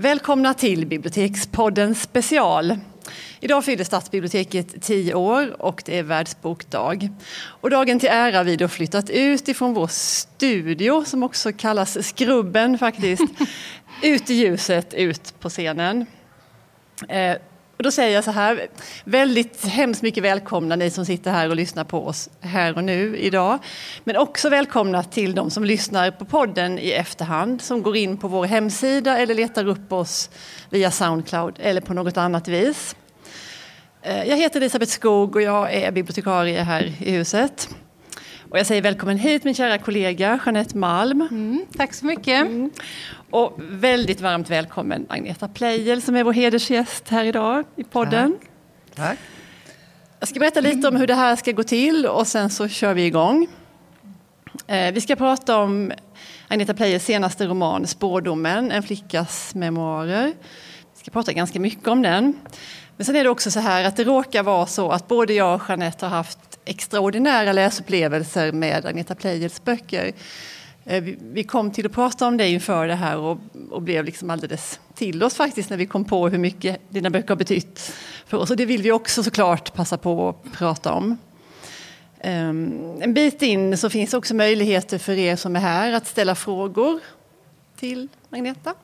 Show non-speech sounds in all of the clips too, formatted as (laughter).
Välkomna till Bibliotekspodden special. Idag fyller Stadsbiblioteket 10 år och det är världsbokdag. Och dagen till ära har vi då flyttat ut ifrån vår studio som också kallas Skrubben faktiskt. (laughs) ut i ljuset, ut på scenen. Och då säger jag så här, väldigt hemskt mycket välkomna ni som sitter här och lyssnar på oss här och nu idag. Men också välkomna till de som lyssnar på podden i efterhand, som går in på vår hemsida eller letar upp oss via Soundcloud eller på något annat vis. Eh, jag heter Elisabeth Skog och jag är bibliotekarie här i huset. Och jag säger välkommen hit min kära kollega Jeanette Malm. Mm, tack så mycket. Mm. Och väldigt varmt välkommen Agneta Pleijel som är vår hedersgäst här idag i podden. Tack. Tack. Jag ska berätta lite om hur det här ska gå till och sen så kör vi igång. Eh, vi ska prata om Agneta Pleijels senaste roman Spårdomen, en flickas memoarer. Vi ska prata ganska mycket om den. Men sen är det också så här att det råkar vara så att både jag och Jeanette har haft extraordinära läsupplevelser med Agneta Pleijels böcker. Eh, vi kom till att prata om det inför det här och, och, blev liksom alldeles till oss faktiskt när vi kom på hur mycket dina böcker har betytt för oss. Och det vill vi också såklart passa på att prata om. Ehm, en bit in så finns också möjligheter för er som är här att ställa frågor till Agneta.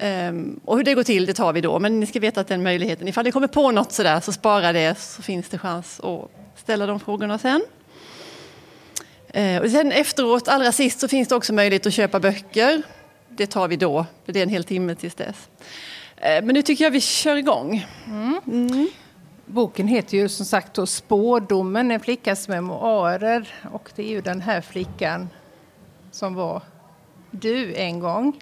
Um, och hur det går till det tar vi då, men ni ska veta att den möjligheten, ifall ni kommer på något sådär så spara det så finns det chans att ställa de frågorna sen. Uh, och sen efteråt, allra sist, så finns det också möjlighet att köpa böcker. Det tar vi då, det är en hel timme tills dess. Uh, men nu tycker jag vi kör igång. Mm. Mm. Boken heter ju som sagt då Spårdomen, en flickas memoarer. Och det är ju den här flickan som var du en gång.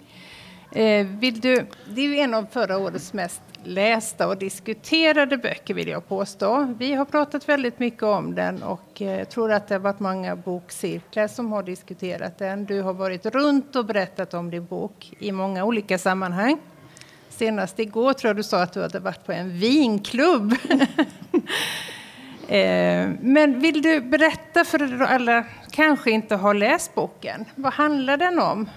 Eh, vill du, det är ju en av förra årets mest lästa och diskuterade böcker vill jag påstå. Vi har pratat väldigt mycket om den och eh, tror att det har varit många bokcirklar som har diskuterat den. Du har varit runt och berättat om din bok i många olika sammanhang. Senast igår tror jag du sa att du hade varit på en vinklubb. (laughs) eh, men vill du berätta för alla kanske inte har läst boken, vad handlar den om?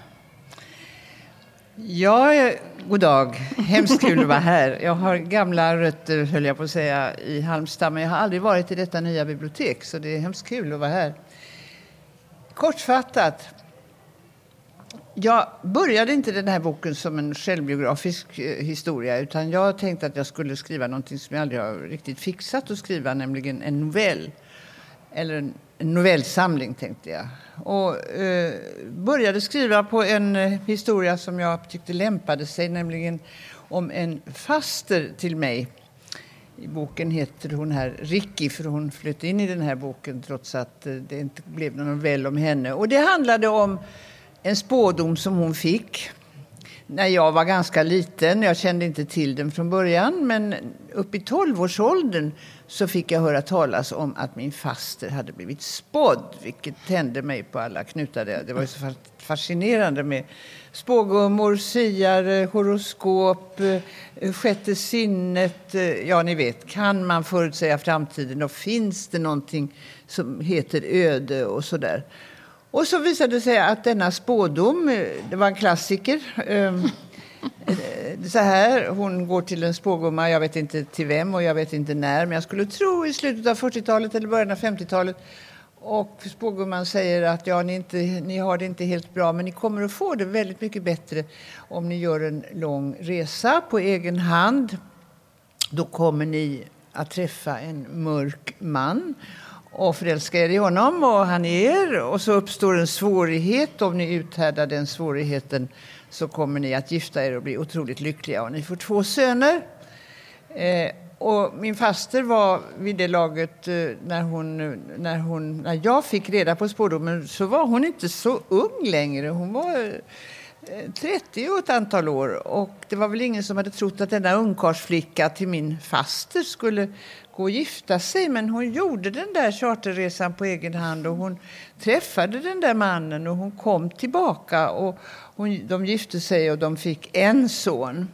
Ja, god dag. Hemskt kul att vara här. Jag har gamla rötter, höll jag på att säga, i Halmstad. Men jag har aldrig varit i detta nya bibliotek, så det är hemskt kul att vara här. Kortfattat. Jag började inte den här boken som en självbiografisk eh, historia utan jag tänkte att jag skulle skriva någonting som jag aldrig har riktigt fixat att skriva, nämligen en novell. Eller en novellsamling, tänkte jag. Och eh, började skriva på en eh, historia som jag tyckte lämpade sig, nämligen om en faster till mig. I boken heter hon här Ricky, för hon flöt in i den här boken trots att eh, det inte blev någon novell om henne. Och det handlade om en spådom som hon fick när jag var ganska liten. Jag kände inte till den från början, men upp i tolvårsåldern så fick jag höra talas om att min faster hade blivit spådd, vilket tände mig på alla knutar. Det var så fascinerande med spågummor, siare, horoskop, eh, sjätte sinnet. Eh, ja, ni vet, kan man förutsäga framtiden och finns det någonting som heter öde och så där. Och så visade det sig att denna spådom, eh, det var en klassiker. Ehm, Eh, så här, hon går till en spågumma, jag vet inte till vem och jag vet inte när, men jag skulle tro i slutet av 40-talet eller början av 50-talet. Och spågumman säger att ja, ni, inte, ni har det inte helt bra, men ni kommer att få det väldigt mycket bättre om ni gör en lång resa på egen hand. Då kommer ni att träffa en mörk man och förälska er i honom och han är er. Och så uppstår en svårighet. Om ni uthärdar den svårigheten så kommer ni att gifta er och bli otroligt lyckliga. Och ni får två söner. Eh, och min faster var vid det laget, eh, när, hon, när, hon, när jag fick reda på spårdomen, så var hon inte så ung längre. Hon var Eh, 30 och ett antal år. Och det var väl ingen som hade trott att denna ungkarlsflicka till min faster skulle gå och gifta sig. Men hon gjorde den där charterresan på egen hand och hon träffade den där mannen och hon kom tillbaka och hon, de gifte sig och de fick en son.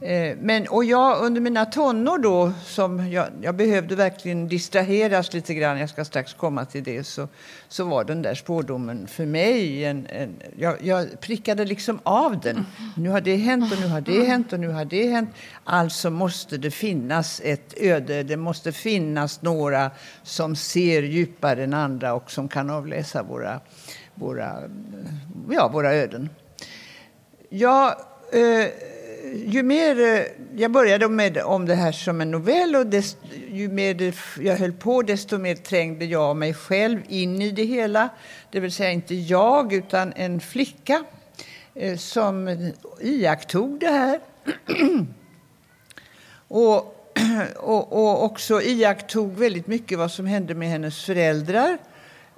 Eh, men, och jag under mina tonår då, som jag, jag, behövde verkligen distraheras lite grann, jag ska strax komma till det, så, så var den där spårdomen för mig en, en jag, jag, prickade liksom av den. Nu har det hänt och nu har det hänt och nu har det hänt. Alltså måste det finnas ett öde, det måste finnas några som ser djupare än andra och som kan avläsa våra, våra, ja, våra öden. Jag... Eh, ju mer eh, jag började med om det här som en novell och desto, ju mer jag höll på desto mer trängde jag mig själv in i det hela. Det vill säga inte jag utan en flicka eh, som iakttog det här. (clears throat) och, (clears throat) och, och också iakttog väldigt mycket vad som hände med hennes föräldrar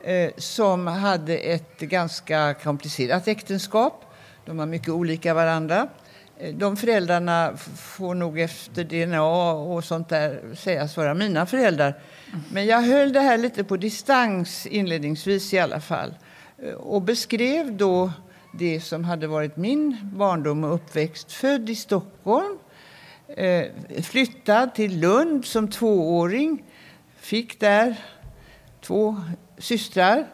eh, som hade ett ganska komplicerat äktenskap. De var mycket olika varandra. Eh, de föräldrarna får nog efter DNA och sånt där sägas vara mina föräldrar. Men jag höll det här lite på distans inledningsvis i alla fall eh, och beskrev då det som hade varit min barndom och uppväxt. Född i Stockholm, eh, flyttad till Lund som tvååring, fick där två systrar,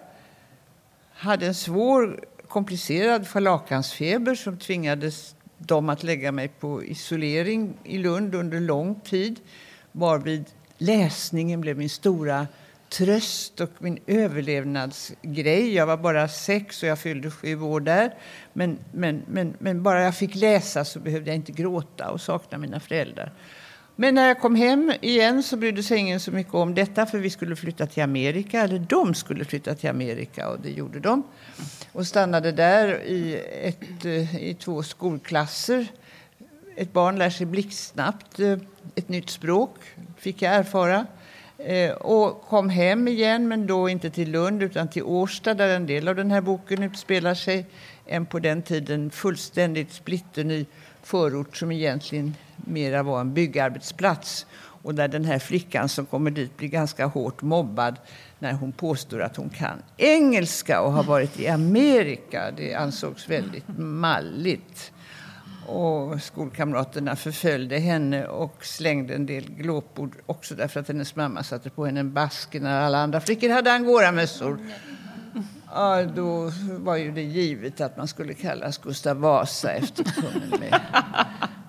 hade en svår komplicerad scharlakansfeber som tvingades dem att lägga mig på isolering i Lund under lång tid varvid läsningen blev min stora tröst och min överlevnadsgrej. Jag var bara sex och jag fyllde sju år där. Men, men, men, men bara jag fick läsa så behövde jag inte gråta och sakna mina föräldrar. Men när jag kom hem igen så brydde sig ingen så mycket om detta för vi skulle flytta till Amerika, eller de skulle flytta till Amerika och det gjorde de. Och stannade där i, ett, eh, i två skolklasser. Ett barn lär sig blixtsnabbt eh, ett nytt språk, fick jag erfara. Eh, och kom hem igen, men då inte till Lund utan till Årsta där en del av den här boken utspelar sig. En på den tiden fullständigt splitterny förort som egentligen mera var en byggarbetsplats och där den här flickan som kommer dit blir ganska hårt mobbad när hon påstår att hon kan engelska och har varit i Amerika. Det ansågs väldigt malligt. Och skolkamraterna förföljde henne och slängde en del glåpord också därför att hennes mamma satte på henne en basker när alla andra flickor hade angoramössor. Ja, då var ju det givet att man skulle kallas Gustav Vasa efter kungen med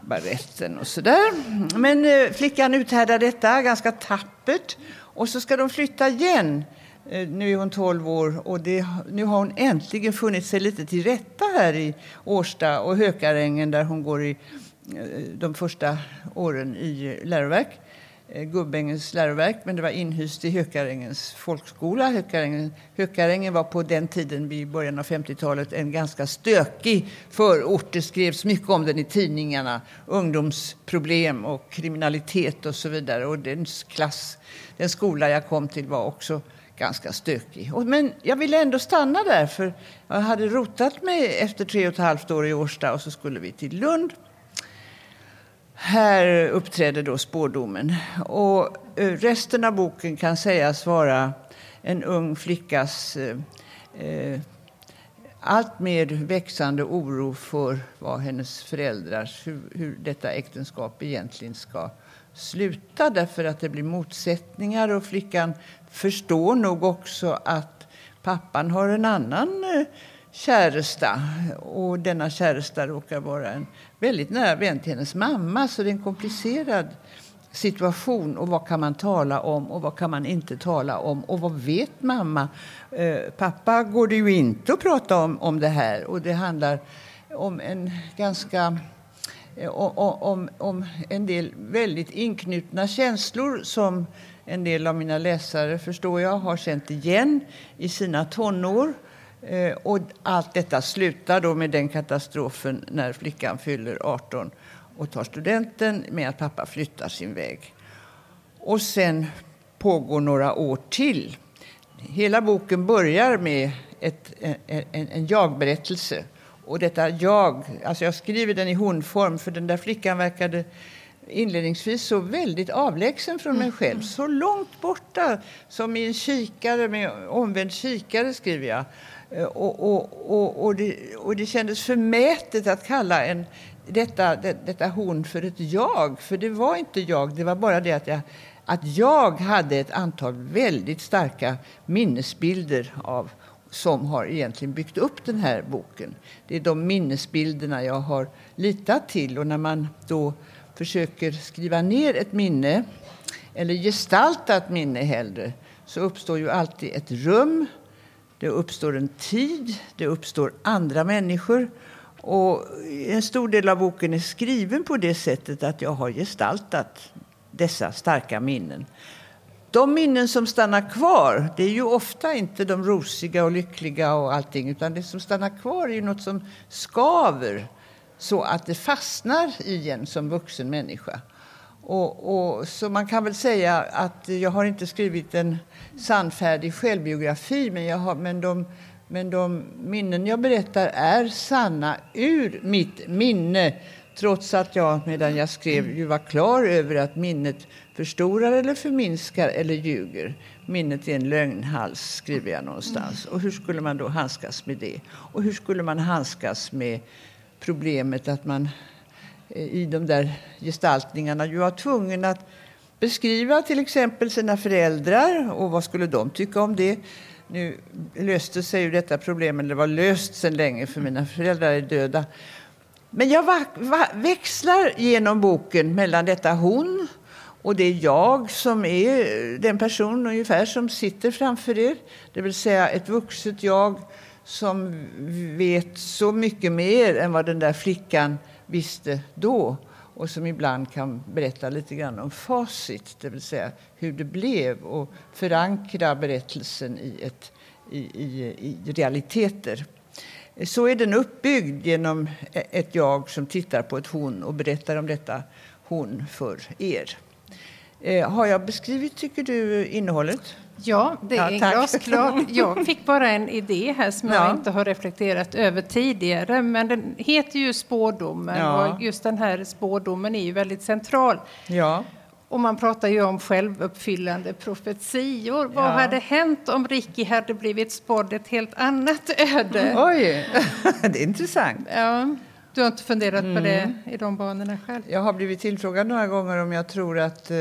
baretten och sådär. Men eh, flickan uthärdar detta ganska tappert och så ska de flytta igen. Eh, nu är hon 12 år och det, nu har hon äntligen funnit sig lite till rätta här i Årsta och Hökarängen där hon går i eh, de första åren i läroverk. Eh, Gubbängens läroverk, men det var inhyst i Hökarängens folkskola. Hökarängen, Hökarängen var på den tiden, i början av 50-talet, en ganska stökig förort. Det skrevs mycket om den i tidningarna. Ungdomsproblem och kriminalitet och så vidare. Och den, klass, den skola jag kom till var också ganska stökig. Men jag ville ändå stanna där, för jag hade rotat mig efter tre och ett halvt år i Årsta och så skulle vi till Lund. Här uppträder då spårdomen. Och eh, resten av boken kan sägas vara en ung flickas eh, eh allt mer växande oro för vad hennes föräldrar, hur, hur detta äktenskap egentligen ska sluta därför att det blir motsättningar och flickan förstår nog också att pappan har en annan eh, käresta och denna käresta råkar vara en väldigt nära vän till hennes mamma så det är en komplicerad situation och vad kan man tala om och vad kan man inte tala om och vad vet mamma? Eh, pappa går det ju inte att prata om, om det här och det handlar om en ganska eh, Om, om, om en del väldigt inknutna känslor som en del av mina läsare, förstår jag, har känt igen i sina tonår. Eh, och allt detta slutar då med den katastrofen när flickan fyller 18 och tar studenten med att pappa flyttar sin väg. Och sen pågår några år till. Hela boken börjar med ett, en, en, en jag-berättelse. Och detta jag, alltså jag skriver den i hon-form för den där flickan verkade inledningsvis så väldigt avlägsen från mig själv. Så långt borta som i en kikare med omvänd kikare skriver jag. Eh, och, och, och, och, det, och det kändes förmätet att kalla en detta, det, detta hon för ett jag. För det var inte jag, det var bara det att jag, att jag hade ett antal väldigt starka minnesbilder av som har egentligen byggt upp den här boken. Det är de minnesbilderna jag har litat till. Och när man då försöker skriva ner ett minne, eller gestalta ett minne hellre, så uppstår ju alltid ett rum, det uppstår en tid, det uppstår andra människor. Och en stor del av boken är skriven på det sättet att jag har gestaltat dessa starka minnen. De minnen som stannar kvar, det är ju ofta inte de rosiga och lyckliga och allting, utan det som stannar kvar är ju något som skaver så att det fastnar i en som vuxen människa. Och, och, så man kan väl säga att jag har inte skrivit en sannfärdig självbiografi, men, jag har, men, de, men de minnen jag berättar är sanna ur mitt minne trots att jag medan jag skrev ju var klar över att minnet förstorar eller förminskar eller ljuger. Minnet är en lögnhals, skriver jag någonstans. Och hur skulle man då handskas med det? Och hur skulle man handskas med problemet att man Eh, i de där gestaltningarna ju var tvungen att beskriva till exempel sina föräldrar och vad skulle de tycka om det? Nu löste sig ju detta problem, eller det var löst sedan länge för mina föräldrar är döda. Men jag växlar genom boken mellan detta hon och det är jag som är den person ungefär som sitter framför er. Det vill säga ett vuxet jag som vet så mycket mer än vad den där flickan visste då och som ibland kan berätta lite grann om facit, det vill säga hur det blev och förankra berättelsen i, ett, i, i, i realiteter. Så är den uppbyggd genom e-, ett jag som tittar på ett hon och berättar om detta hon för er. Eh, har jag beskrivit, tycker du, innehållet? Ja, det är ja, glasklart. (laughs) Jag fick bara en idé här som ja. jag inte har reflekterat över tidigare. Men den heter ju Spårdomen ja. och just den här spårdomen är ju väldigt central. Ja. Och man pratar ju om självuppfyllande profetior. Vad hade hänt om Ricky hade blivit spådd ett helt annat öde? (laughs) Oj, (laughs) det är intressant. Ja. Du har inte funderat mm. på det mm. i de banorna själv? Jag har blivit tillfrågad några gånger om jag tror att eh,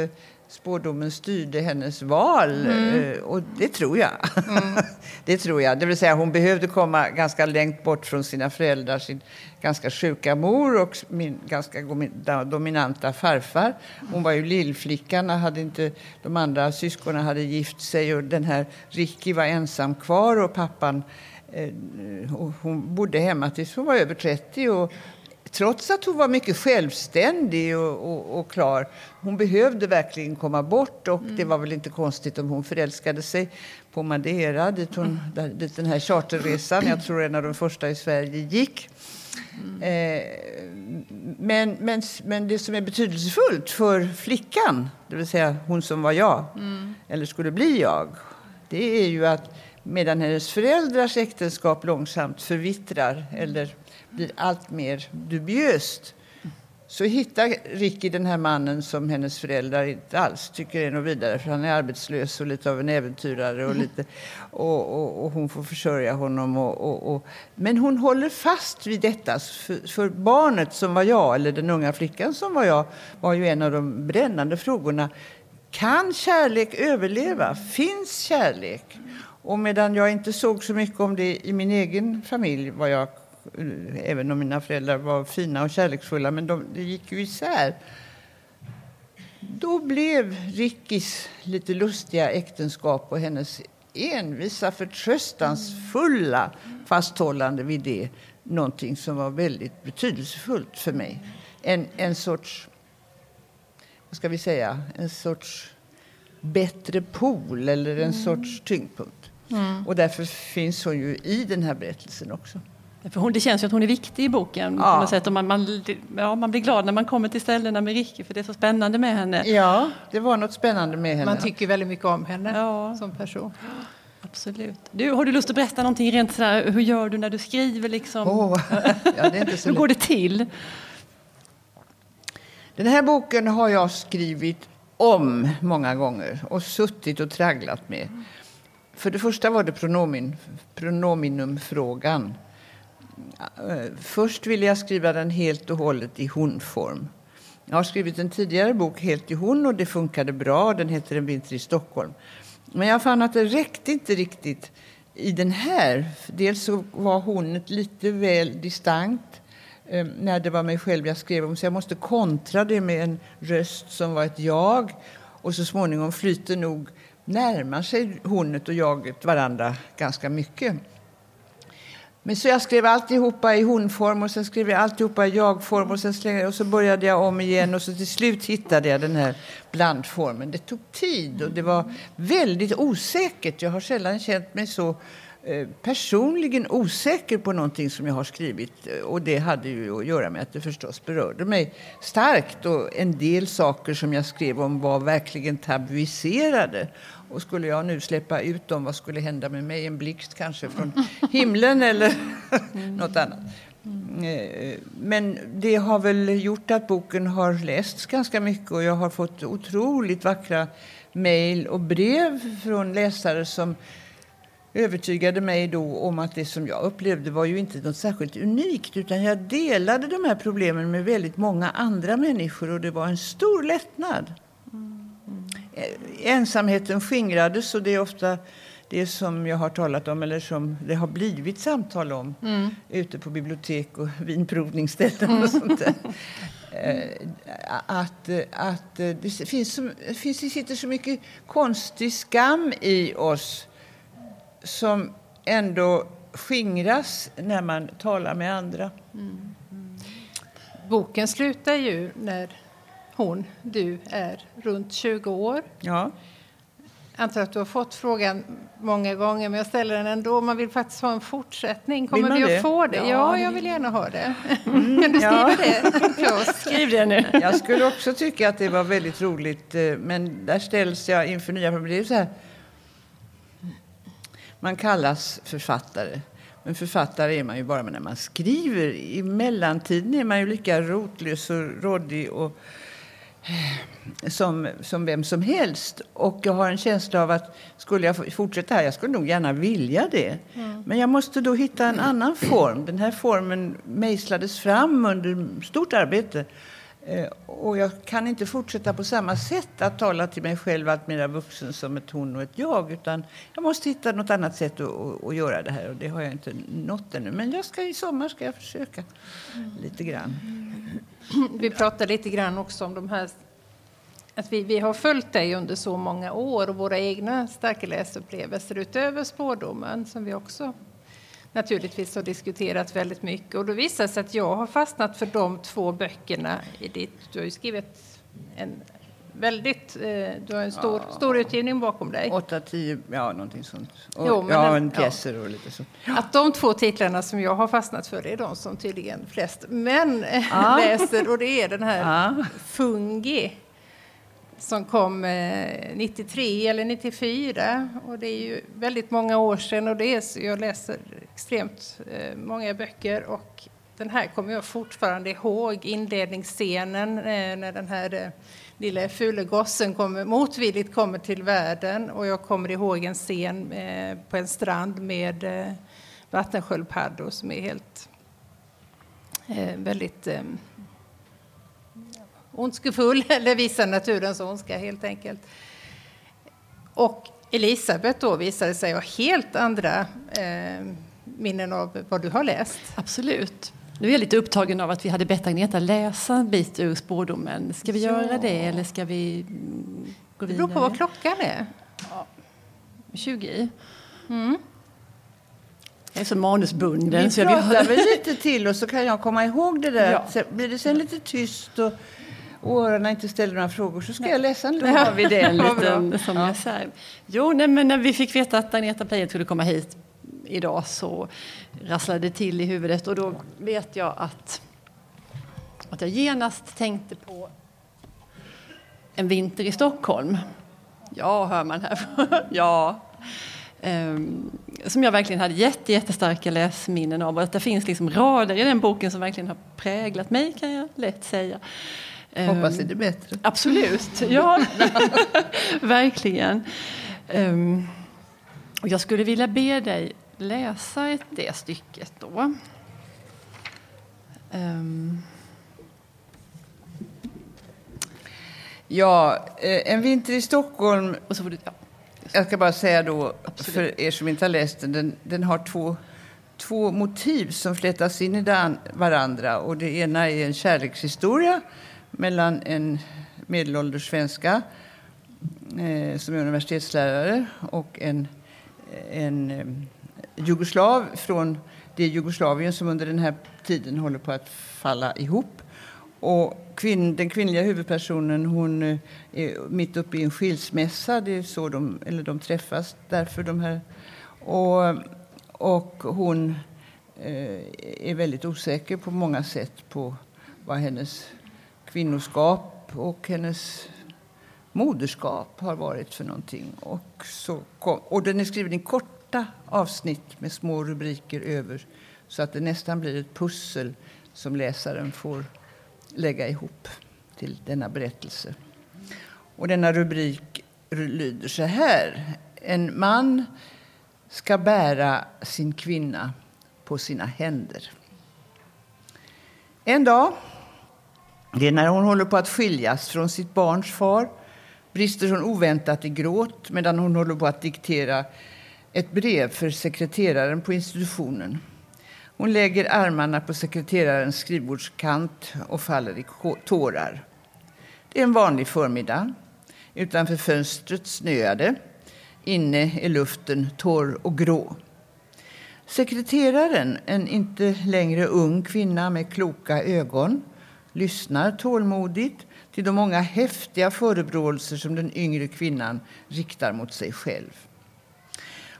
spårdomen styrde hennes val. Mm. Eh, och det tror jag. Mm. (laughs) det tror jag. Det vill säga hon behövde komma ganska långt bort från sina föräldrar, sin ganska sjuka mor och min ganska dominanta farfar. Hon var ju lillflickan, hade inte, de andra syskonen hade gift sig och den här Ricky var ensam kvar och pappan eh, hon bodde hemma tills hon var över 30 och trots att hon var mycket självständig och, och, och klar. Hon behövde verkligen komma bort och mm. det var väl inte konstigt om hon förälskade sig på Madeira dit, hon, där, dit den här charterresan, jag tror en av de första i Sverige, gick. Mm. Eh, men, men, men det som är betydelsefullt för flickan, det vill säga hon som var jag, mm. eller skulle bli jag, det är ju att medan hennes föräldrars äktenskap långsamt förvittrar eller blir allt mer dubiöst så hittar Ricky den här mannen som hennes föräldrar inte alls tycker är något vidare för han är arbetslös och lite av en äventyrare och, lite, och, och, och hon får försörja honom. Och, och, Men hon håller fast vid detta för, för, barnet som var jag, eller den unga flickan som var jag, var ju en av de brännande frågorna. Kan kärlek överleva? Finns kärlek? Och medan jag inte såg så mycket om det i min egen familj vad jag även om mina föräldrar var fina och kärleksfulla, men de, det gick ju isär. Då blev Rickis lite lustiga äktenskap och hennes envisa, förtröstansfulla fasthållande vid det någonting som var väldigt betydelsefullt för mig. En, en sorts, vad ska vi säga, en sorts bättre pol eller en sorts tyngdpunkt. Mm. Och därför finns hon ju i den här berättelsen också. För hon, det känns ju att hon är viktig i boken. Ja. På något sätt. Och man, man, ja, man blir glad när man kommer till ställena med Ricky för det är så spännande med henne. Ja, det var något spännande med henne. Man tycker väldigt mycket om henne ja. som person. Absolut. Du, har du lust att berätta någonting rent sådär, hur gör du när du skriver? Liksom? Oh. (laughs) ja, det är inte så hur går det till? Den här boken har jag skrivit om många gånger och suttit och tragglat med. För det första var det pronomin, pronominumfrågan först ville jag skriva den helt och hållet i honform. Jag har skrivit en tidigare bok helt i hon och det funkade bra. Den heter En vinter i Stockholm. Men jag fann att det räckte inte riktigt i den här. Dels så var hon lite väl distant eh, när det var mig själv jag skrev om. Så jag måste kontra det med en röst som var ett jag. Och så småningom flyter nog närmar sig honet och jaget varandra ganska mycket. Men så jag skrev alltihopa i honform och sen skrev jag alltihopa i jagform och, sen slängde, och så började jag om igen och så till slut hittade jag den här blandformen. Det tog tid och det var väldigt osäkert. Jag har sällan känt mig så eh, personligen osäker på någonting som jag har skrivit. Och det hade ju att göra med att det förstås berörde mig starkt. Och en del saker som jag skrev om var verkligen tabuiserade. Och skulle jag nu släppa ut dem, vad skulle hända med mig? En blixt kanske från himlen eller något annat. Eh, men det har väl gjort att boken har lästs ganska mycket och jag har fått otroligt vackra mejl och brev från läsare som övertygade mig då om att det som jag upplevde var ju inte något särskilt unikt utan jag delade de här problemen med väldigt många andra människor och det var en stor lättnad. Eh, ensamheten skingrades och det är ofta det som jag har talat om eller som det har blivit samtal om mm. ute på bibliotek och vinprovningsställen och sånt där. Eh, att, att det finns, det finns, det sitter så mycket konstig skam i oss som ändå skingras när man talar med andra. Mm. Mm. Boken slutar ju när hon, du, är runt 20 år. Ja. Jag antar att du har fått frågan många gånger, men jag ställer den ändå. Man vill faktiskt ha en fortsättning. Kommer vi att det? få det? Ja, ja, jag vill gärna ha det. Mm, (laughs) kan du skriva ja. det Skriv det nu. Jag skulle också tycka att det var väldigt roligt, eh, men där ställs jag inför nya problem. Så här. Man kallas författare. Men författare är man ju bara när man skriver. I mellantiden är man ju lika rotlös och råddig och som, som vem som helst. Och jag har en känsla av att skulle jag fortsätta här, jag skulle nog gärna vilja det. Mm. Men jag måste då hitta en annan form. Den här formen mejslades fram under stort arbete. Eh, och jag kan inte fortsätta på samma sätt att tala till mig själv allt mer vuxen som ett hon och ett jag. Utan jag måste hitta något annat sätt att, att, att göra det här och det har jag inte nått ännu. Men jag ska, i sommar ska jag försöka mm. lite grann. Mm. (clears throat) Vi pratade lite grann också om de här att vi, vi har följt dig under så många år och våra egna starka läsupplevelser utöver spårdomen som vi också naturligtvis har diskuterat väldigt mycket. Och då visar det sig att jag har fastnat för de två böckerna i ditt... Du har ju skrivit en väldigt... Eh, du har en stor, ja. stor utgivning bakom dig. Åtta, tio, ja någonting sånt. Och, jo, ja, en pjäser ja. och lite så. Att de två titlarna som jag har fastnat för är de som tydligen flest män ja. (laughs) läser och det är den här Fungi som kom eh, 93 eller 94. Och det är ju väldigt många år sedan och det är, jag läser extremt eh, många böcker och den här kommer jag fortfarande ihåg, inledningsscenen eh, när den här eh, lilla fule gossen kommer, motvilligt kommer till världen och jag kommer ihåg en scen eh, på en strand med vattensköldpaddor som är helt väldigt ondskefull, (laughs) eller visar naturens ondska helt enkelt. Och Elisabeth då visade sig ha helt andra eh, minnen av vad du har läst. Absolut. Nu är jag lite upptagen av att vi hade bett Agneta läsa en bit ur spårdomen. Ska vi ja. göra det eller ska vi gå vidare? Det beror på vad klockan är. Ja. 20 mm. Jag är så manusbunden. Vi så pratar väl lite till och så kan jag komma ihåg det där. Ja. Blir det sen lite tyst och årarna inte ställer några frågor så ska jag läsa en (laughs) låt. har vi det en liten som ja. reserv. Jo, nej, men när vi fick veta att Agneta Pleijert skulle komma hit idag så rasslade det till i huvudet och då vet jag att, att jag genast tänkte på en vinter i Stockholm. Ja, hör man här. (laughs) ja. Um, som jag verkligen hade jätte, jättestarka läsminnen av. Och att det finns liksom rader i den boken som verkligen har präglat mig kan jag lätt säga. Hoppas är det bättre. Absolut, ja. (laughs) Verkligen. Um, jag skulle vilja be dig läsa ett, det stycket då. Um. Ja, eh, En vinter i Stockholm. Och så får du, ja. Jag ska bara säga då, Absolut. för er som inte har läst den, den, den har två, två motiv som flätas in i varandra. Och det ena är en kärlekshistoria mellan en medelålders svenska eh, som är universitetslärare och en, en eh, jugoslav från det Jugoslavien som under den här tiden håller på att falla ihop. Och kvinn, den kvinnliga huvudpersonen hon eh, är mitt uppe i en skilsmässa. Det är så de, eller de träffas därför. De här. Och, och hon eh, är väldigt osäker på många sätt på vad hennes kvinnoskap och hennes moderskap har varit för någonting. Och, så kom, och den är skriven i korta avsnitt med små rubriker över så att det nästan blir ett pussel som läsaren får lägga ihop till denna berättelse. Och denna rubrik lyder så här. En man ska bära sin kvinna på sina händer. En dag, det är när hon håller på att skiljas från sitt barns far, brister hon oväntat i gråt medan hon håller på att diktera ett brev för sekreteraren på institutionen. Hon lägger armarna på sekreterarens skrivbordskant och faller i tårar. Det är en vanlig förmiddag. Utanför fönstret snöade. Inne är luften torr och grå. Sekreteraren, en inte längre ung kvinna med kloka ögon, lyssnar tålmodigt till de många häftiga förebråelser som den yngre kvinnan riktar mot sig själv.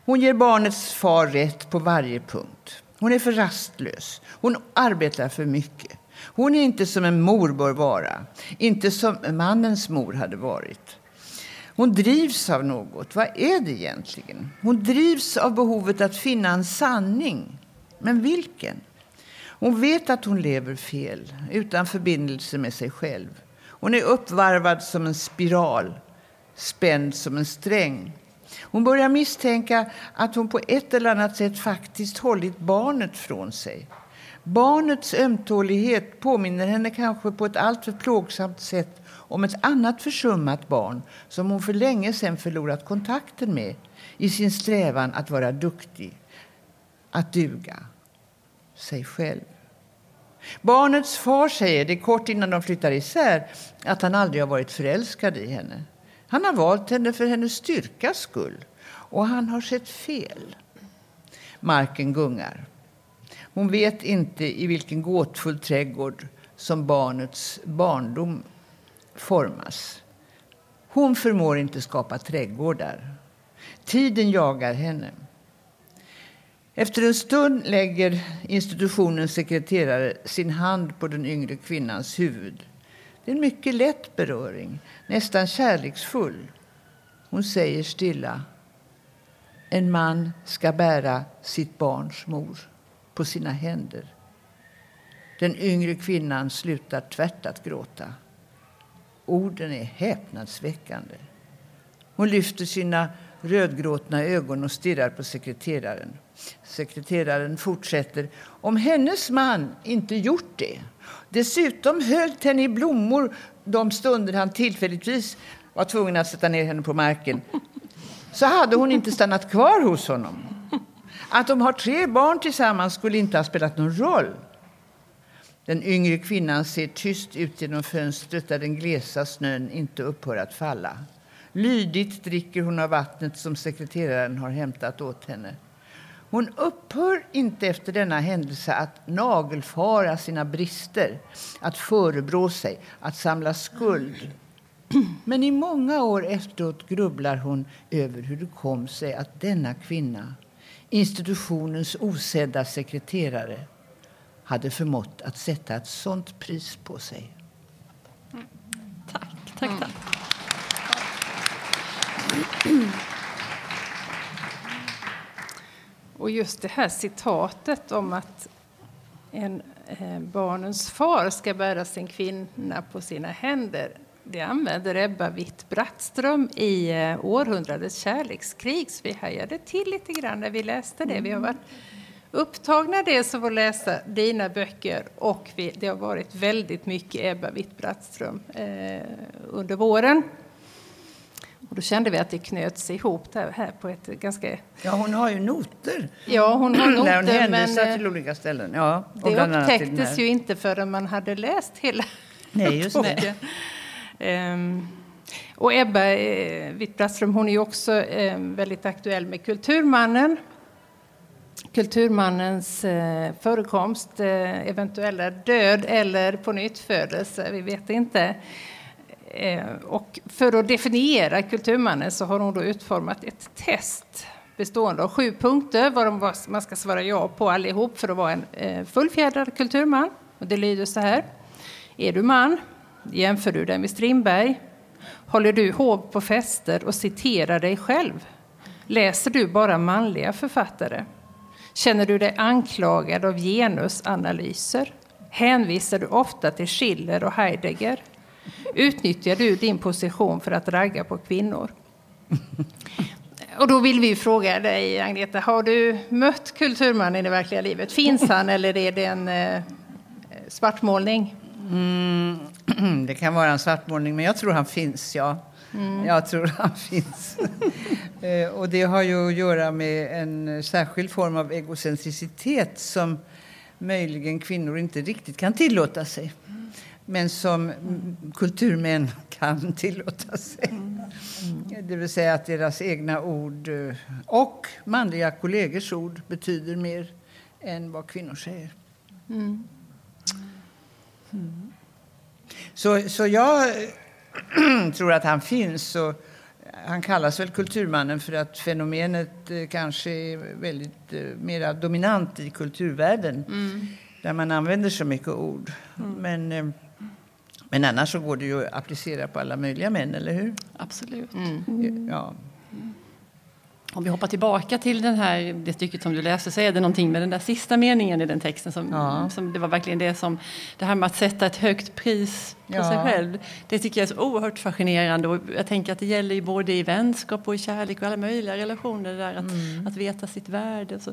Hon ger barnets far rätt på varje punkt. Hon är för rastlös. Hon arbetar för mycket. Hon är inte som en mor bör vara, inte som mannens mor hade varit. Hon drivs av något. Vad är det egentligen? Hon drivs av behovet att finna en sanning. Men vilken? Hon vet att hon lever fel, utan förbindelse med sig själv. Hon är uppvarvad som en spiral, spänd som en sträng. Hon börjar misstänka att hon på ett eller annat sätt faktiskt hållit barnet från sig. Barnets ömtålighet påminner henne kanske på ett alltför plågsamt sätt om ett annat försummat barn som hon för länge sedan förlorat kontakten med i sin strävan att vara duktig, att duga sig själv. Barnets far säger det kort innan de flyttar isär att han aldrig har varit förälskad i henne. Han har valt henne för hennes styrkas skull. Och han har sett fel. Marken gungar. Hon vet inte i vilken gåtfull trädgård som barnets barndom formas. Hon förmår inte skapa trädgårdar. Tiden jagar henne. Efter en stund lägger institutionens sekreterare sin hand på den yngre kvinnans huvud. Det är en mycket lätt beröring, nästan kärleksfull. Hon säger stilla. En man ska bära sitt barns mor på sina händer. Den yngre kvinnan slutar tvärt att gråta. Orden är häpnadsväckande. Hon lyfter sina rödgråtna ögon och stirrar på sekreteraren. Sekreteraren fortsätter. Om hennes man inte gjort det, dessutom höljt henne i blommor de stunder han tillfälligtvis var tvungen att sätta ner henne på marken, så hade hon inte stannat kvar hos honom. Att de har tre barn tillsammans skulle inte ha spelat någon roll. Den yngre kvinnan ser tyst ut genom fönstret där den glesa snön inte upphör att falla. Lydigt dricker hon av vattnet som sekreteraren har hämtat åt henne. Hon upphör inte efter denna händelse att nagelfara sina brister, att förebrå sig, att samla skuld. Men i många år efteråt grubblar hon över hur det kom sig att denna kvinna, institutionens osedda sekreterare, hade förmått att sätta ett sånt pris på sig. Tack, tack, tack. Och just det här citatet om att en eh, barnens far ska bära sin kvinna på sina händer det använder Ebba Witt-Brattström i eh, Århundradets kärlekskrig. Så vi hajade till lite grann när vi läste det. Vi har varit upptagna dels av att läsa dina böcker och vi, det har varit väldigt mycket Ebba Witt-Brattström eh, under våren. Och då kände vi att det knöts ihop där, här på ett ganska... Ja, hon har ju noter. Ja, hon har noter, Där hon hänvisar men till olika ställen. Ja, och det upptäcktes ju inte förrän man hade läst hela (laughs) Nej, just boken. Ehm, och Ebba eh, Witt-Brattström, hon är ju också eh, väldigt aktuell med Kulturmannen. Kulturmannens eh, förekomst, eh, eventuella död eller på nytt födelse, vi vet inte. Eh, och för att definiera Kulturmannen så har hon då utformat ett test bestående av sju punkter varav man ska svara ja på allihop för att vara en eh, fullfjädrad kulturman. Och det lyder så här. Är du man? Jämför du dig med Strindberg? Håller du hov på fester och citerar dig själv? Läser du bara manliga författare? Känner du dig anklagad av genusanalyser? Hänvisar du ofta till Schiller och Heidegger? Utnyttjar du din position för att ragga på kvinnor? Och då vill vi fråga dig, Agneta, har du mött Kulturmannen i det verkliga livet? Finns han eller är det en eh, svartmålning? Mm, (clears throat) det kan vara en svartmålning, men jag tror han finns, ja. Jag tror han (laughs) finns. Eh, och det har ju att göra med en särskild form av egocentricitet som möjligen kvinnor inte riktigt kan tillåta sig. Men som mm, kulturmän kan tillåta sig. Det vill säga att deras egna ord eh, och manliga kollegors ord betyder mer än vad kvinnor säger. Så, så jag (clears throat) tror att han finns. Och han kallas väl Kulturmannen för att fenomenet eh, kanske är väldigt eh, mera dominant i kulturvärlden. Där man använder så mycket ord. Men, men annars så går det ju att applicera på alla möjliga män, eller hur? Absolut. Ja. Om vi hoppar tillbaka till den här, det stycket som du läste så är det någonting med den där sista meningen i den texten som, Ja. som det var verkligen det som, det här med att sätta ett högt pris på Ja. sig själv. Det tycker jag är så oerhört fascinerande och jag tänker att det gäller ju både i vänskap och i kärlek och alla möjliga relationer där att, Mm. att veta sitt värde. Så,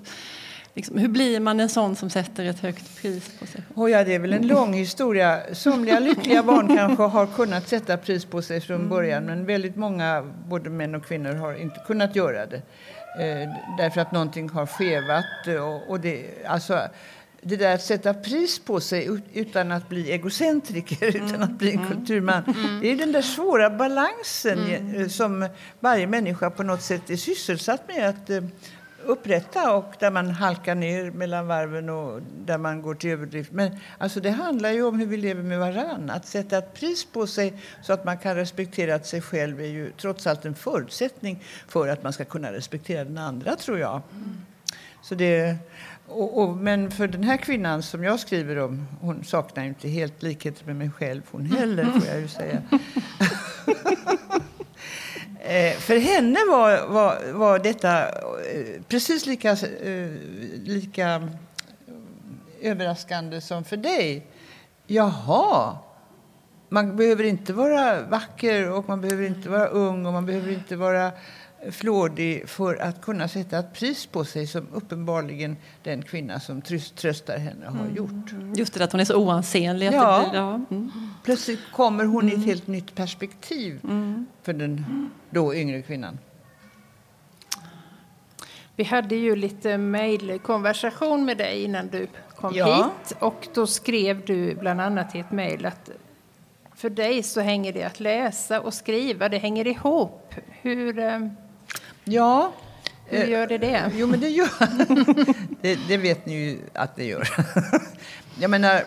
liksom, hur blir man en sån som sätter ett högt pris på sig själv? Oh ja, det är väl en lång historia. Somliga lyckliga (laughs) barn kanske har kunnat sätta pris på sig från början men väldigt många, både män och kvinnor, har inte kunnat göra det. Eh, därför att någonting har skevat. Och, och det, alltså, det där att sätta pris på sig ut- utan att bli egocentriker, (laughs) utan att bli en kulturman. Det är den där svåra balansen eh, som varje människa på något sätt är sysselsatt med att eh, upprätta och där man halkar ner mellan varven och där man går till överdrift. Men alltså det handlar ju om hur vi lever med varann. Att sätta ett pris på sig så att man kan respektera sig själv är ju trots allt en förutsättning för att man ska kunna respektera den andra, tror jag. Så det, och, och, men för den här kvinnan som jag skriver om, hon saknar ju inte helt likheter med mig själv hon heller, får jag ju säga. (laughs) Eh, för henne var, var, var detta eh, precis lika, eh, lika överraskande som för dig. Jaha, man behöver inte vara vacker och man behöver inte vara ung och man behöver inte vara flådig för att kunna sätta ett pris på sig som uppenbarligen den kvinna som tröst- tröstar henne har gjort. Just det att hon är så oansenlig. Att Ja. det blir, ja. Mm. Plötsligt kommer hon i ett helt nytt perspektiv för den då yngre kvinnan. Vi hade ju lite mejlkonversation med dig innan du kom Ja. hit. Och då skrev du bland annat i ett mejl att för dig så hänger det att läsa och skriva, det hänger ihop. Hur, eh, Ja, hur gör det det? Jo, men det gör (laughs) det. Det vet ni ju att det gör. (laughs) Jag menar,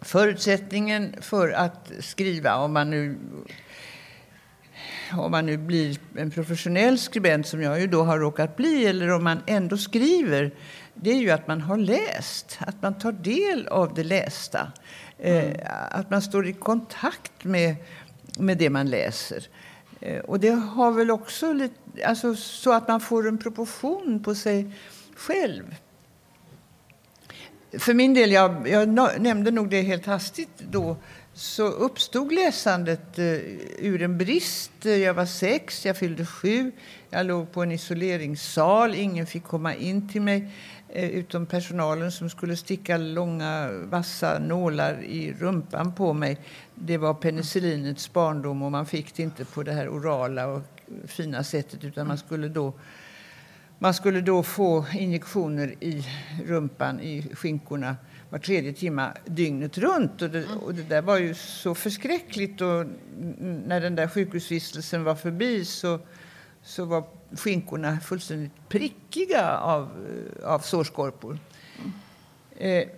förutsättningen för att skriva, om man nu om man nu blir en professionell skribent som jag ju då har råkat bli eller om man ändå skriver det är ju att man har läst, att man tar del av det lästa. Eh, att man står i kontakt med, med det man läser. Eh, och det har väl också lite, alltså, så att man får en proportion på sig själv. för min del, jag, jag nämnde nog det helt hastigt då, så uppstod läsandet eh, ur en brist. Eh, jag var sex, jag fyllde sju. Jag låg på en isoleringssal, ingen fick komma in till mig Eh, utom personalen som skulle sticka långa vassa nålar i rumpan på mig. Det var penicillinets barndom och man fick det inte på det här orala och fina sättet utan man skulle då man skulle då få injektioner i rumpan, i skinkorna var tredje timme dygnet runt. Och det, och det, där var ju så förskräckligt. Och när den där sjukhusvistelsen var förbi så, så var skinkorna fullständigt prickiga av, eh, av sårskorpor. Eh,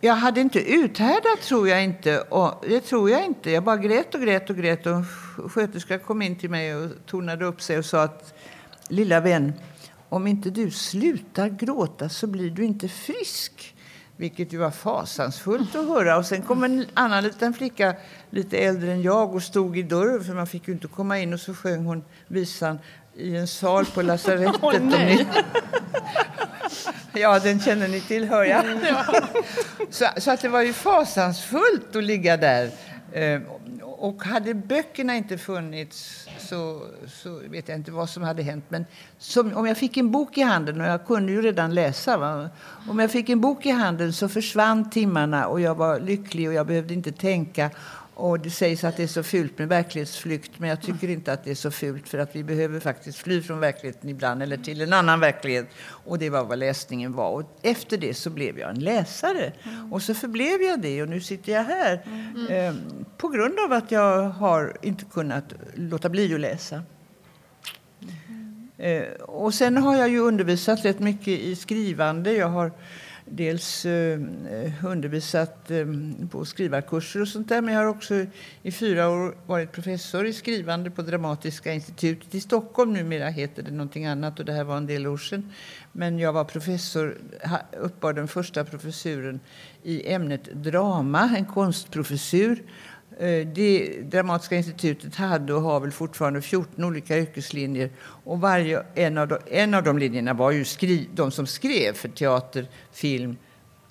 jag hade inte uthärdat, tror jag inte. Och det tror jag inte. Jag bara grät och grät och grät. Och sköterskan kom in till mig och tornade upp sig och sa att lilla vän, om inte du slutar gråta så blir du inte frisk. Vilket ju var fasansfullt att höra. Och sen kom en annan liten flicka, lite äldre än jag, och stod i dörren för man fick ju inte komma in. Och så sjöng hon visan i en sal på lasarettet. (laughs) Oh, ni... ja, den känner ni till, hör jag. (laughs) så, så, att det var ju fasansfullt att ligga där. Eh, och hade böckerna inte funnits så, så vet jag inte vad som hade hänt. Men som, om jag fick en bok i handen, och jag kunde ju redan läsa. Va? Om jag fick en bok i handen så försvann timmarna och jag var lycklig och jag behövde inte tänka. Och det sägs att det är så fult med verklighetsflykt, men jag tycker inte att det är så fult för att vi behöver faktiskt fly från verkligheten ibland eller till en annan verklighet. Och det var vad läsningen var. Och efter det så blev jag en läsare. Mm. Och så förblev jag det och nu sitter jag här. Mm. Eh, på grund av att jag har inte kunnat låta bli att läsa. Mm. Eh, och sen har jag ju undervisat rätt mycket i skrivande. Jag har dels eh, undervisat eh, på skrivarkurser och sånt där. Men jag har också i fyra år varit professor i skrivande på Dramatiska institutet i Stockholm. Numera heter det någonting annat och det här var en del år sedan. Men jag var professor, uppbar den första professuren i ämnet drama, en konstprofessur. Eh, det Dramatiska institutet hade och har väl fortfarande 14 olika yrkeslinjer. Och varje, en, av de, en av de linjerna var ju skri, de som skrev för teater, film,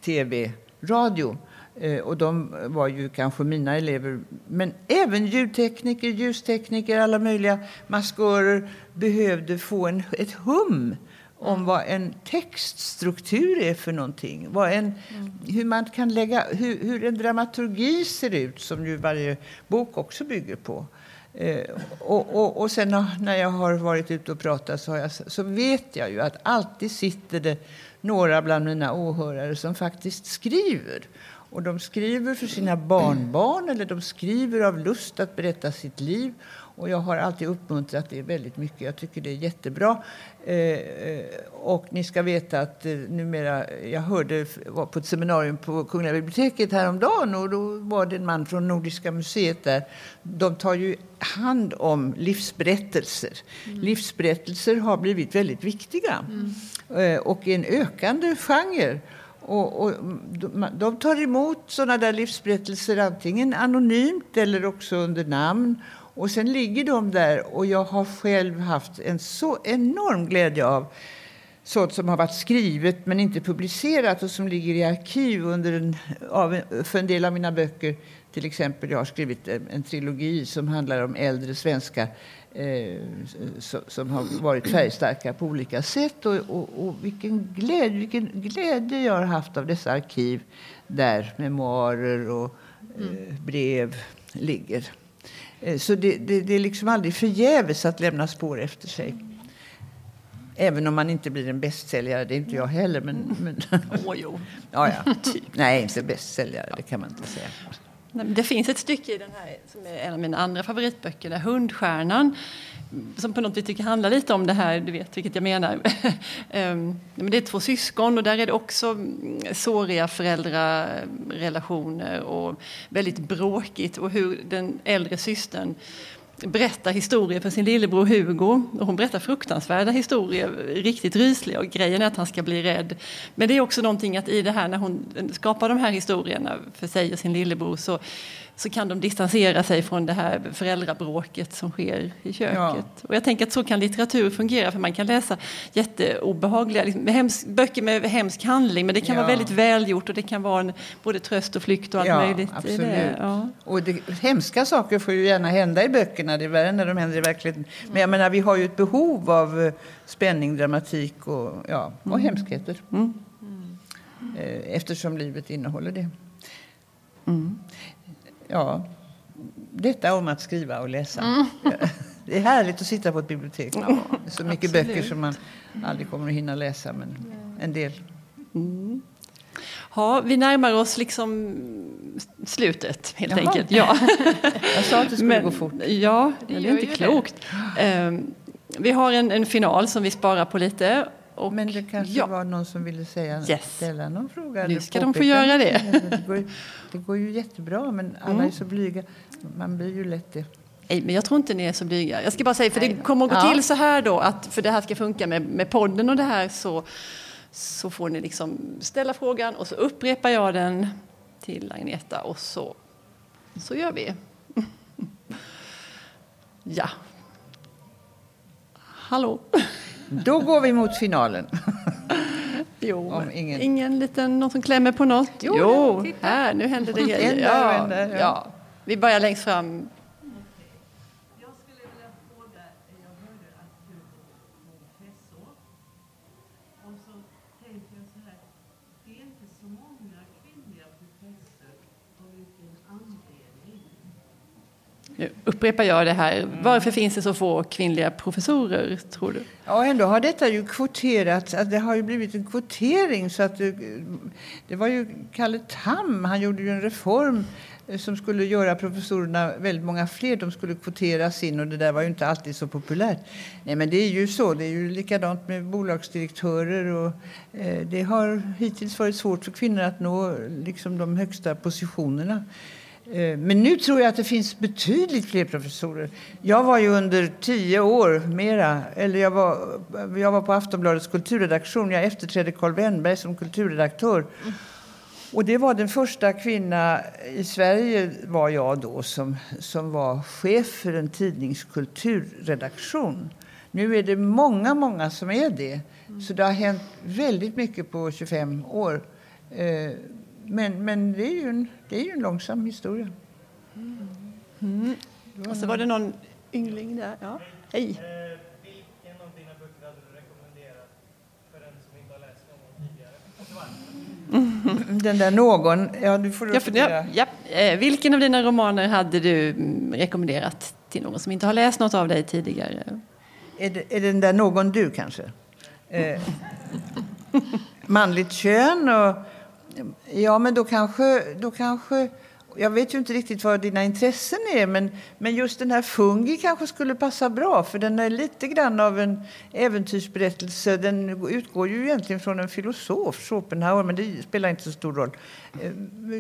tv, radio. Eh, och de var ju kanske mina elever. Men även ljudtekniker, ljustekniker, alla möjliga maskörer behövde få en, ett hum om vad en textstruktur är för någonting. Vad en, mm. hur, man kan lägga, hur, hur, en dramaturgi ser ut, som ju varje bok också bygger på. Eh, och, och, och sen när jag har varit ute och pratat så, jag, så vet jag ju att alltid sitter det några bland mina åhörare som faktiskt skriver. Och de skriver för sina barnbarn eller de skriver av lust att berätta sitt liv. Och jag har alltid uppmuntrat det väldigt mycket. Jag tycker det är jättebra. Eh, eh, och ni ska veta att eh, numera, jag hörde var på ett seminarium på Kungliga biblioteket häromdagen och då var det en man från Nordiska museet där. De tar ju hand om livsberättelser. Mm. Livsberättelser har blivit väldigt viktiga mm. eh, och en ökande genre. Och, och de, de tar emot sådana där livsberättelser antingen anonymt eller också under namn. Och sen ligger de där och jag har själv haft en så enorm glädje av sånt som har varit skrivet men inte publicerat och som ligger i arkiv under en, av, för en del av mina böcker. Till exempel jag har skrivit en, en trilogi som handlar om äldre svenskar eh, som har varit färgstarka på olika sätt. Och, och, och, vilken, glädje, vilken glädje jag har haft av dessa arkiv där memoarer och eh, brev ligger. Eh, så det, det, det är liksom aldrig förgäves att lämna spår efter sig. Även om man inte blir en bästsäljare, det är inte jag heller. Men, men... (laughs) Oh, jo. ja, ja. (laughs) Nej, inte bästsäljare, det kan man inte säga. Det finns ett stycke i den här som är en av mina andra favoritböcker, där Hundstjärnan, som på något vis tycker handlar lite om det här, du vet vilket jag menar. (laughs) Ehm, men det är två syskon och där är det också mm, såriga föräldrarelationer och väldigt bråkigt och hur den äldre systern berättar historier för sin lillebror Hugo. Och hon berättar fruktansvärda historier, riktigt rysliga. Och grejen är att han ska bli rädd. Men det är också någonting att i det här när hon skapar de här historierna för sig och sin lillebror så så kan de distansera sig från det här föräldrabråket som sker i köket. Ja. Och jag tänker att så kan litteratur fungera, för man kan läsa jätteobehagliga liksom, hems, böcker med hemsk handling, men det kan ja. vara väldigt välgjort och det kan vara en, både tröst och flykt och allt ja, möjligt. Absolut. Det. Ja. Och det, hemska saker får ju gärna hända i böckerna, det är värre när de händer i verkligheten. Men jag menar, vi har ju ett behov av eh, spänning, dramatik och, ja, och mm. hemskheter. Mm. Eh, eftersom livet innehåller det. Mm. Ja, detta om att skriva och läsa. Mm. (laughs) Det är härligt att sitta på ett bibliotek. Ja, så mycket absolut. böcker som man aldrig kommer att hinna läsa, men en del. Mm. Ja, vi närmar oss liksom slutet helt Jaha. enkelt. Ja. (laughs) Jag sa att det skulle men, gå fort. Ja, det, det är inte klokt. Det. Um, vi har en, en, final som vi sparar på lite och, Men det kanske ja. var någon som ville säga, yes. ställa någon fråga? Nu ska de få göra det. (laughs) Det går, det går ju jättebra, men alla mm. är så blyga. Man blir ju lätt det. Nej, men jag tror inte ni är så blyga. Jag ska bara säga, för det kommer att gå ja. till så här då, att för det här ska funka med, med podden och det här så, så får ni liksom ställa frågan och så upprepar jag den till Agneta och så, så gör vi. (laughs) Ja. Hallå. Då går vi mot finalen. (laughs) Jo, ingen... ingen liten, någon som klämmer på något? Jo, jo här, nu händer det grejer. Ja. ja. Vi börjar längst fram Nu upprepar jag det här. Varför finns det så få kvinnliga professorer, tror du? Ja, ändå har detta ju kvoterats. Det har ju blivit en kvotering. Så att det, det var ju Kalle Tam, han gjorde ju en reform eh, som skulle göra professorerna väldigt många fler. De skulle kvoteras in och det där var ju inte alltid så populärt. Nej, men det är ju så. Det är ju likadant med bolagsdirektörer och eh, det har hittills varit svårt för kvinnor att nå liksom de högsta positionerna. Eh, men nu tror jag att det finns betydligt fler professorer. Jag var ju under tio år mera, eller jag var, jag var på Aftonbladets kulturredaktion. Jag efterträdde Carl Wennberg som kulturredaktör. Och det var den första kvinna i Sverige var jag då som, som var chef för en tidnings kulturredaktion. Nu är det många, många som är det. Så det har hänt väldigt mycket på 25 år. Eh, men, men det, är ju en, det är ju en långsam historia. Mm. Mm. Och så var det någon yngling där. Ja. Hej! Eh, vilken av dina böcker hade du rekommenderat för den som inte har läst någon tidigare? (laughs) Den där någon, ja du får ja, ja, ja. Eh, Vilken av dina romaner hade du mm, rekommenderat till någon som inte har läst något av dig tidigare? Är, det, är den där någon du kanske? Eh, (laughs) manligt kön och Ja, men då kanske, då kanske... Jag vet ju inte riktigt vad dina intressen är, men, men just den här Fungi kanske skulle passa bra, för den är lite grann av en äventyrsberättelse. Den utgår ju egentligen från en filosof, Schopenhauer, men det spelar inte så stor roll. Eh,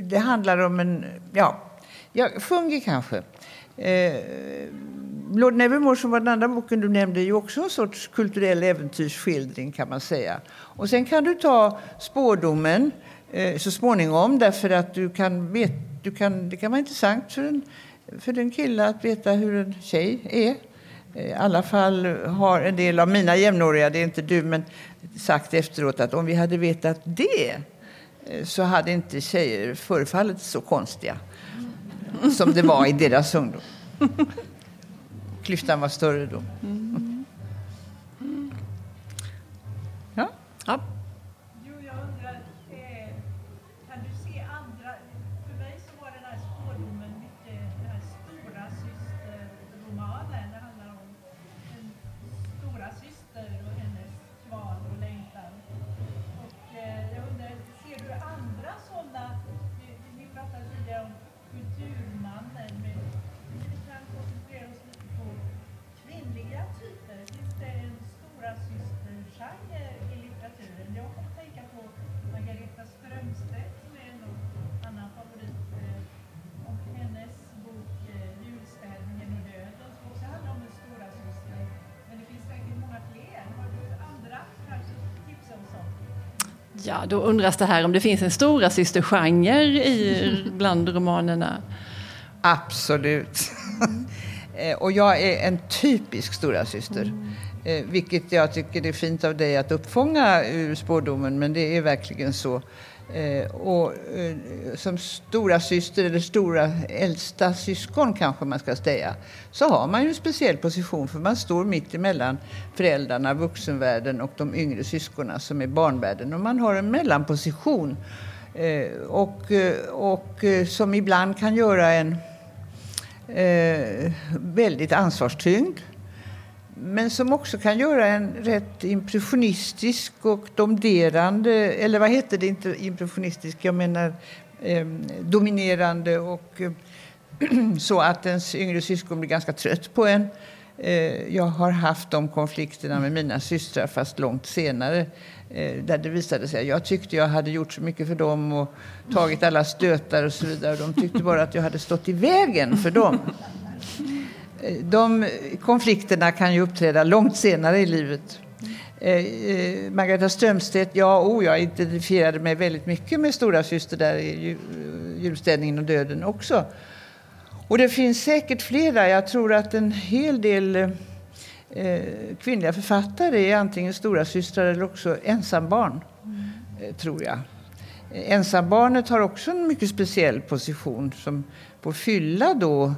det handlar om en... Ja, ja Fungi kanske. Eh, Lord Nevermore, som var den andra boken du nämnde, är ju också en sorts kulturell äventyrsskildring, kan man säga. Och sen kan du ta Spårdomen, så småningom därför att du kan vet, du kan, det kan vara intressant för en, för en kille att veta hur en tjej är. Eh, I alla fall har en del av mina jämnåriga, det är inte du, men sagt efteråt att om vi hade vetat det eh, så hade inte tjejer förefallit så konstiga som det var i deras ungdom. (laughs) Klyftan var större då. Ja, då undras det här om det finns en stora systergenre i (laughs) bland romanerna. Absolut. (laughs) Eh, och jag är en typisk stora syster. Mm. Vilket jag tycker är fint av dig att uppfånga ur spårdomen, men det är verkligen så. Eh, och eh, som stora syster eller stora äldsta syskon kanske man ska säga, så har man ju en speciell position för man står mitt emellan föräldrarna, vuxenvärlden och de yngre syskonen som är barnvärlden. Och man har en mellanposition eh, och, eh, och eh, som ibland kan göra en eh, väldigt ansvarstyngd men som också kan göra en rätt impressionistisk och domderande, eller vad heter det, inte impressionistisk, jag menar eh, dominerande och eh, (clears throat) så att ens yngre syskon blir ganska trött på en. Eh, jag har haft de konflikterna med mina systrar fast långt senare eh, där det visade sig att jag tyckte jag hade gjort så mycket för dem och tagit alla stötar och så vidare. De tyckte bara att jag hade stått i vägen för dem de konflikterna kan ju uppträda långt senare i livet. Eh, eh, Margareta Strömstedt, ja, oh, jag identifierade mig väldigt mycket med stora syster där i julstädningen och döden också. Och det finns säkert flera. Jag tror att en hel del eh, kvinnliga författare är antingen stora systrar eller också ensambarn, mm. tror jag. Ensambarnet har också en mycket speciell position som får fylla då eh,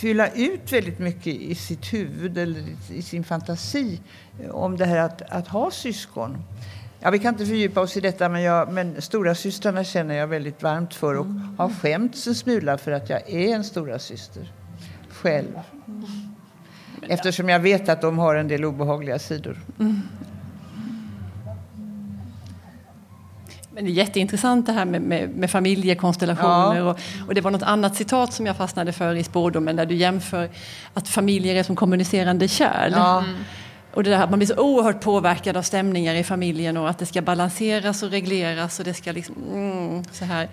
fylla ut väldigt mycket i sitt huvud eller i sin fantasi eh, om det här att, att ha syskon. Ja, vi kan inte fördjupa oss i detta, men, jag, men stora systrarna känner jag väldigt varmt för och mm. har skämts en smula för att jag är en stora syster själv. Eftersom jag vet att de har en del obehagliga sidor. Men det är jätteintressant det här med, med, med familjekonstellationer. Ja. Och, och, det var något annat citat som jag fastnade för i spårdomen där du jämför att familjer är som kommunicerande kärl. Ja. Mm. Och det där att man blir så oerhört påverkad av stämningar i familjen och att det ska balanseras och regleras och det ska liksom... Mm, så här.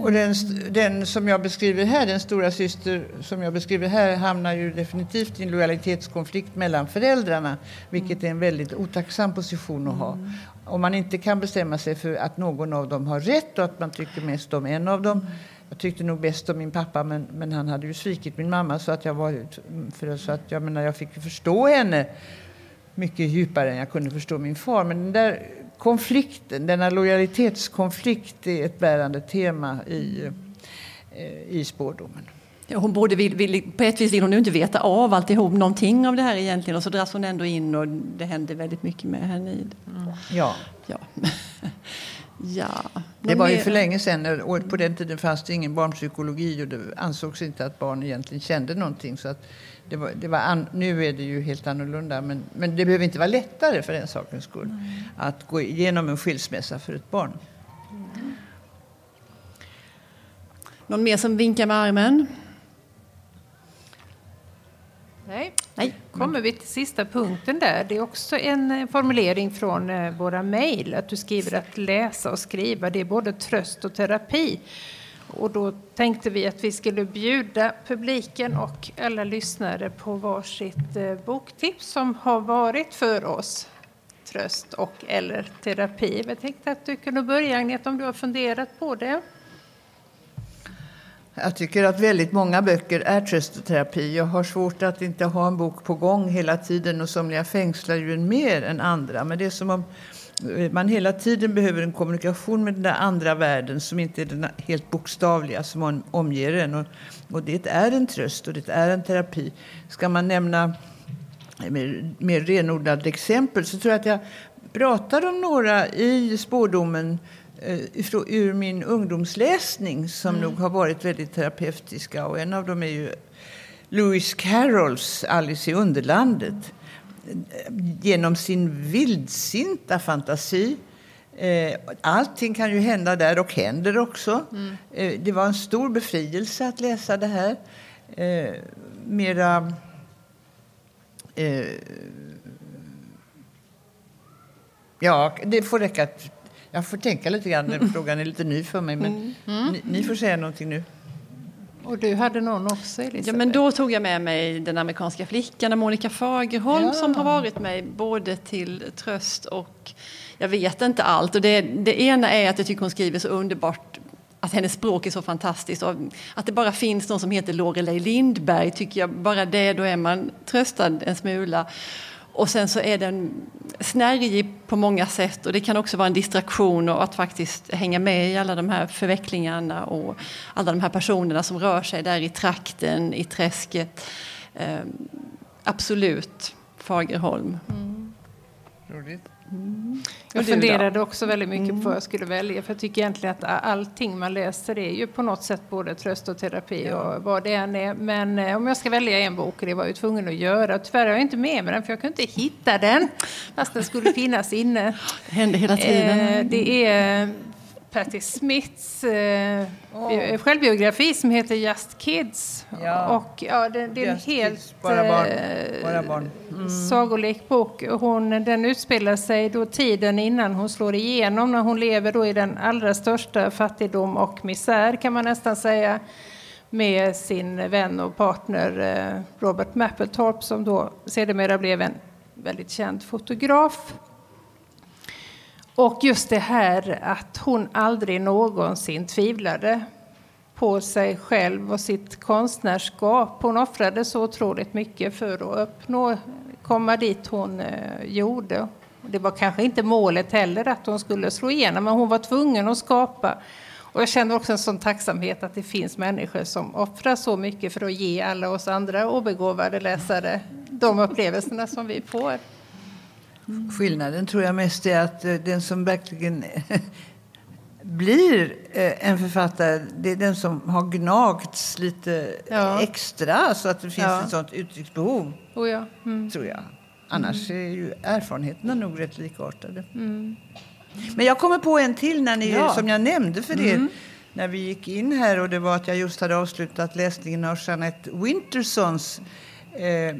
Och den, den, som jag beskriver här, den stora syster som jag beskriver här, hamnar ju definitivt i en lojalitetskonflikt mellan föräldrarna, vilket är en väldigt otacksam position att ha. Mm. Om man inte kan bestämma sig för att någon av dem har rätt och att man tycker mest om en av dem. Jag tyckte nog bäst om min pappa, men, men han hade ju svikit min mamma så att jag var för så att jag menar, jag fick förstå henne mycket djupare än jag kunde förstå min far. Men den där konflikten, denna lojalitetskonflikt är ett bärande tema i, eh, i spårdomen. Ja, hon borde vill, vill, på ett vis vill hon inte veta av alltihop, någonting av det här egentligen och så dras hon ändå in och det händer väldigt mycket med henne. Mm. Ja. ja. (laughs) ja. Det var ju för länge sedan och på den tiden fanns det ingen barnpsykologi och det ansågs inte att barn egentligen kände någonting. Så att det var, det var an, nu är det ju helt annorlunda men, men det behöver inte vara lättare för den sakens skull mm. att gå igenom en skilsmässa för ett barn. Mm. Någon mer som vinkar med armen? Nej. Nej. kommer vi till sista punkten där. Det är också en eh, formulering från eh, våra mejl. Att du skriver att läsa och skriva, det är både tröst och terapi. Och då tänkte vi att vi skulle bjuda publiken och alla lyssnare på varsitt eh, boktips som har varit för oss tröst och eller terapi. Jag tänkte att du kunde börja Agneta om du har funderat på det. Jag tycker att väldigt många böcker är tröst och terapi. Jag har svårt att inte ha en bok på gång hela tiden och somliga fängslar ju en mer än andra. Men det är som om man hela tiden behöver en kommunikation med den där andra världen som inte är den helt bokstavliga som omger en. Och, och det är en tröst och det är en terapi. Ska man nämna mer, mer renodlade exempel så tror jag att jag pratar om några i spårdomen Eh, ur min ungdomsläsning som mm. nog har varit väldigt terapeutiska. Och en av dem är ju Lewis Carrolls Alice i Underlandet. Genom sin vildsinta fantasi eh, Allting kan ju hända där och händer också. Mm. Eh, det var en stor befrielse att läsa det här. Mera... Ja, det får räcka jag får tänka lite grann. (laughs) Frågan är lite ny för mig. Men mm. Mm. Ni, ni, får säga någonting nu. Och du hade någon också, Elisabeth? Ja, men då tog jag med mig den amerikanska flickan Monica Fagerholm ja. som har varit mig både till tröst och jag vet inte allt. Och det, det ena är att jag tycker hon skriver så underbart att hennes språk är så fantastiskt. Och att det bara finns någon som heter Lorelei Lindberg tycker jag, bara det, då är man tröstad en smula. Och sen så är den snärjig på många sätt och det kan också vara en distraktion och att faktiskt hänga med i alla de här förvecklingarna och alla de här personerna som rör sig där i trakten, i träsket. Eh, absolut, Fagerholm. Mm. Roligt. Mm. Jag funderade också väldigt mycket mm. på vad jag skulle välja. För jag tycker egentligen att allting man läser är ju på något sätt både tröst och terapi ja. och vad det än är. Men eh, om jag ska välja en bok, det var jag tvungen att göra. Tyvärr har jag inte med mig den för jag kunde inte hitta den. Fast den skulle (laughs) finnas inne. Det händer hela tiden. Eh, det är Patti Smiths eh, oh. självbiografi som heter Just Kids. Ja. Och, ja, det, det är en helt kids, bara barn. Eh, bara barn. Mm. sagolik bok. Hon, den utspelar sig då tiden innan hon slår igenom när hon lever då i den allra största fattigdom och misär kan man nästan säga med sin vän och partner eh, Robert Mapplethorpe som då sedermera blev en väldigt känd fotograf. Och just det här att hon aldrig någonsin tvivlade på sig själv och sitt konstnärskap. Hon offrade så otroligt mycket för att uppnå, komma dit hon eh, gjorde. Det var kanske inte målet heller att hon skulle slå igenom, men hon var tvungen att skapa. Och jag känner också en sån tacksamhet att det finns människor som offrar så mycket för att ge alla oss andra obegåvade läsare de upplevelserna som vi får. Skillnaden tror jag mest är att eh, den som verkligen blir eh, en författare, det är den som har gnagts lite ja. extra så att det finns ja. ett sånt uttrycksbehov. Oh ja. mm. Tror jag. Annars mm. är ju erfarenheterna nog rätt likartade. Mm. Men jag kommer på en till när ni, ja. som jag nämnde för er mm. när vi gick in här och det var att jag just hade avslutat läsningen av Jeanette Wintersons eh, eh,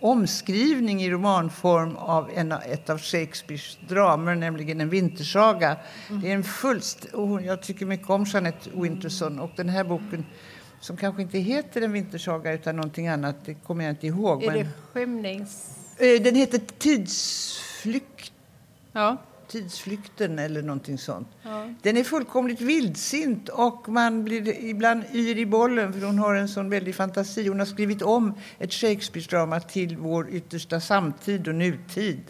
omskrivning i romanform av en, ett av Shakespeares dramer, nämligen En vintersaga. Mm. Det är en fullst, jag tycker mycket om Jeanette Winterson och den här boken som kanske inte heter En vintersaga utan någonting annat, det kommer jag inte ihåg. Är men, det skymnings... Eh, den heter Tidsflykt. Ja. Tidsflykten eller någonting sånt. Ja. Den är fullkomligt vildsint och man blir ibland yr i bollen för hon har en sån väldig fantasi. Hon har skrivit om ett Shakespeare-drama till vår yttersta samtid och nutid.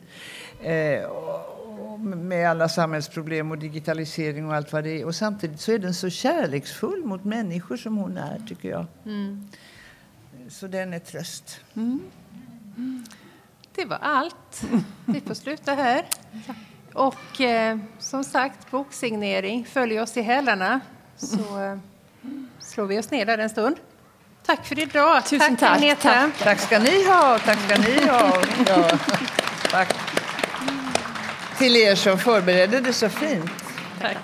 Eh, och med alla samhällsproblem och digitalisering och allt vad det är. Och samtidigt så är den så kärleksfull mot människor som hon är, tycker jag. Mm. Så den är tröst. Mm. Det var allt. Vi får sluta här. (laughs) Och eh, som sagt, boksignering. Följ oss i hälarna så eh, slår vi oss ner där en stund. Tack för idag. Tusen tack. Tack, tack. tack ska ni ha. Tack ska ni ha. (laughs) Ja, tack. Till er som förberedde det så fint. Tack.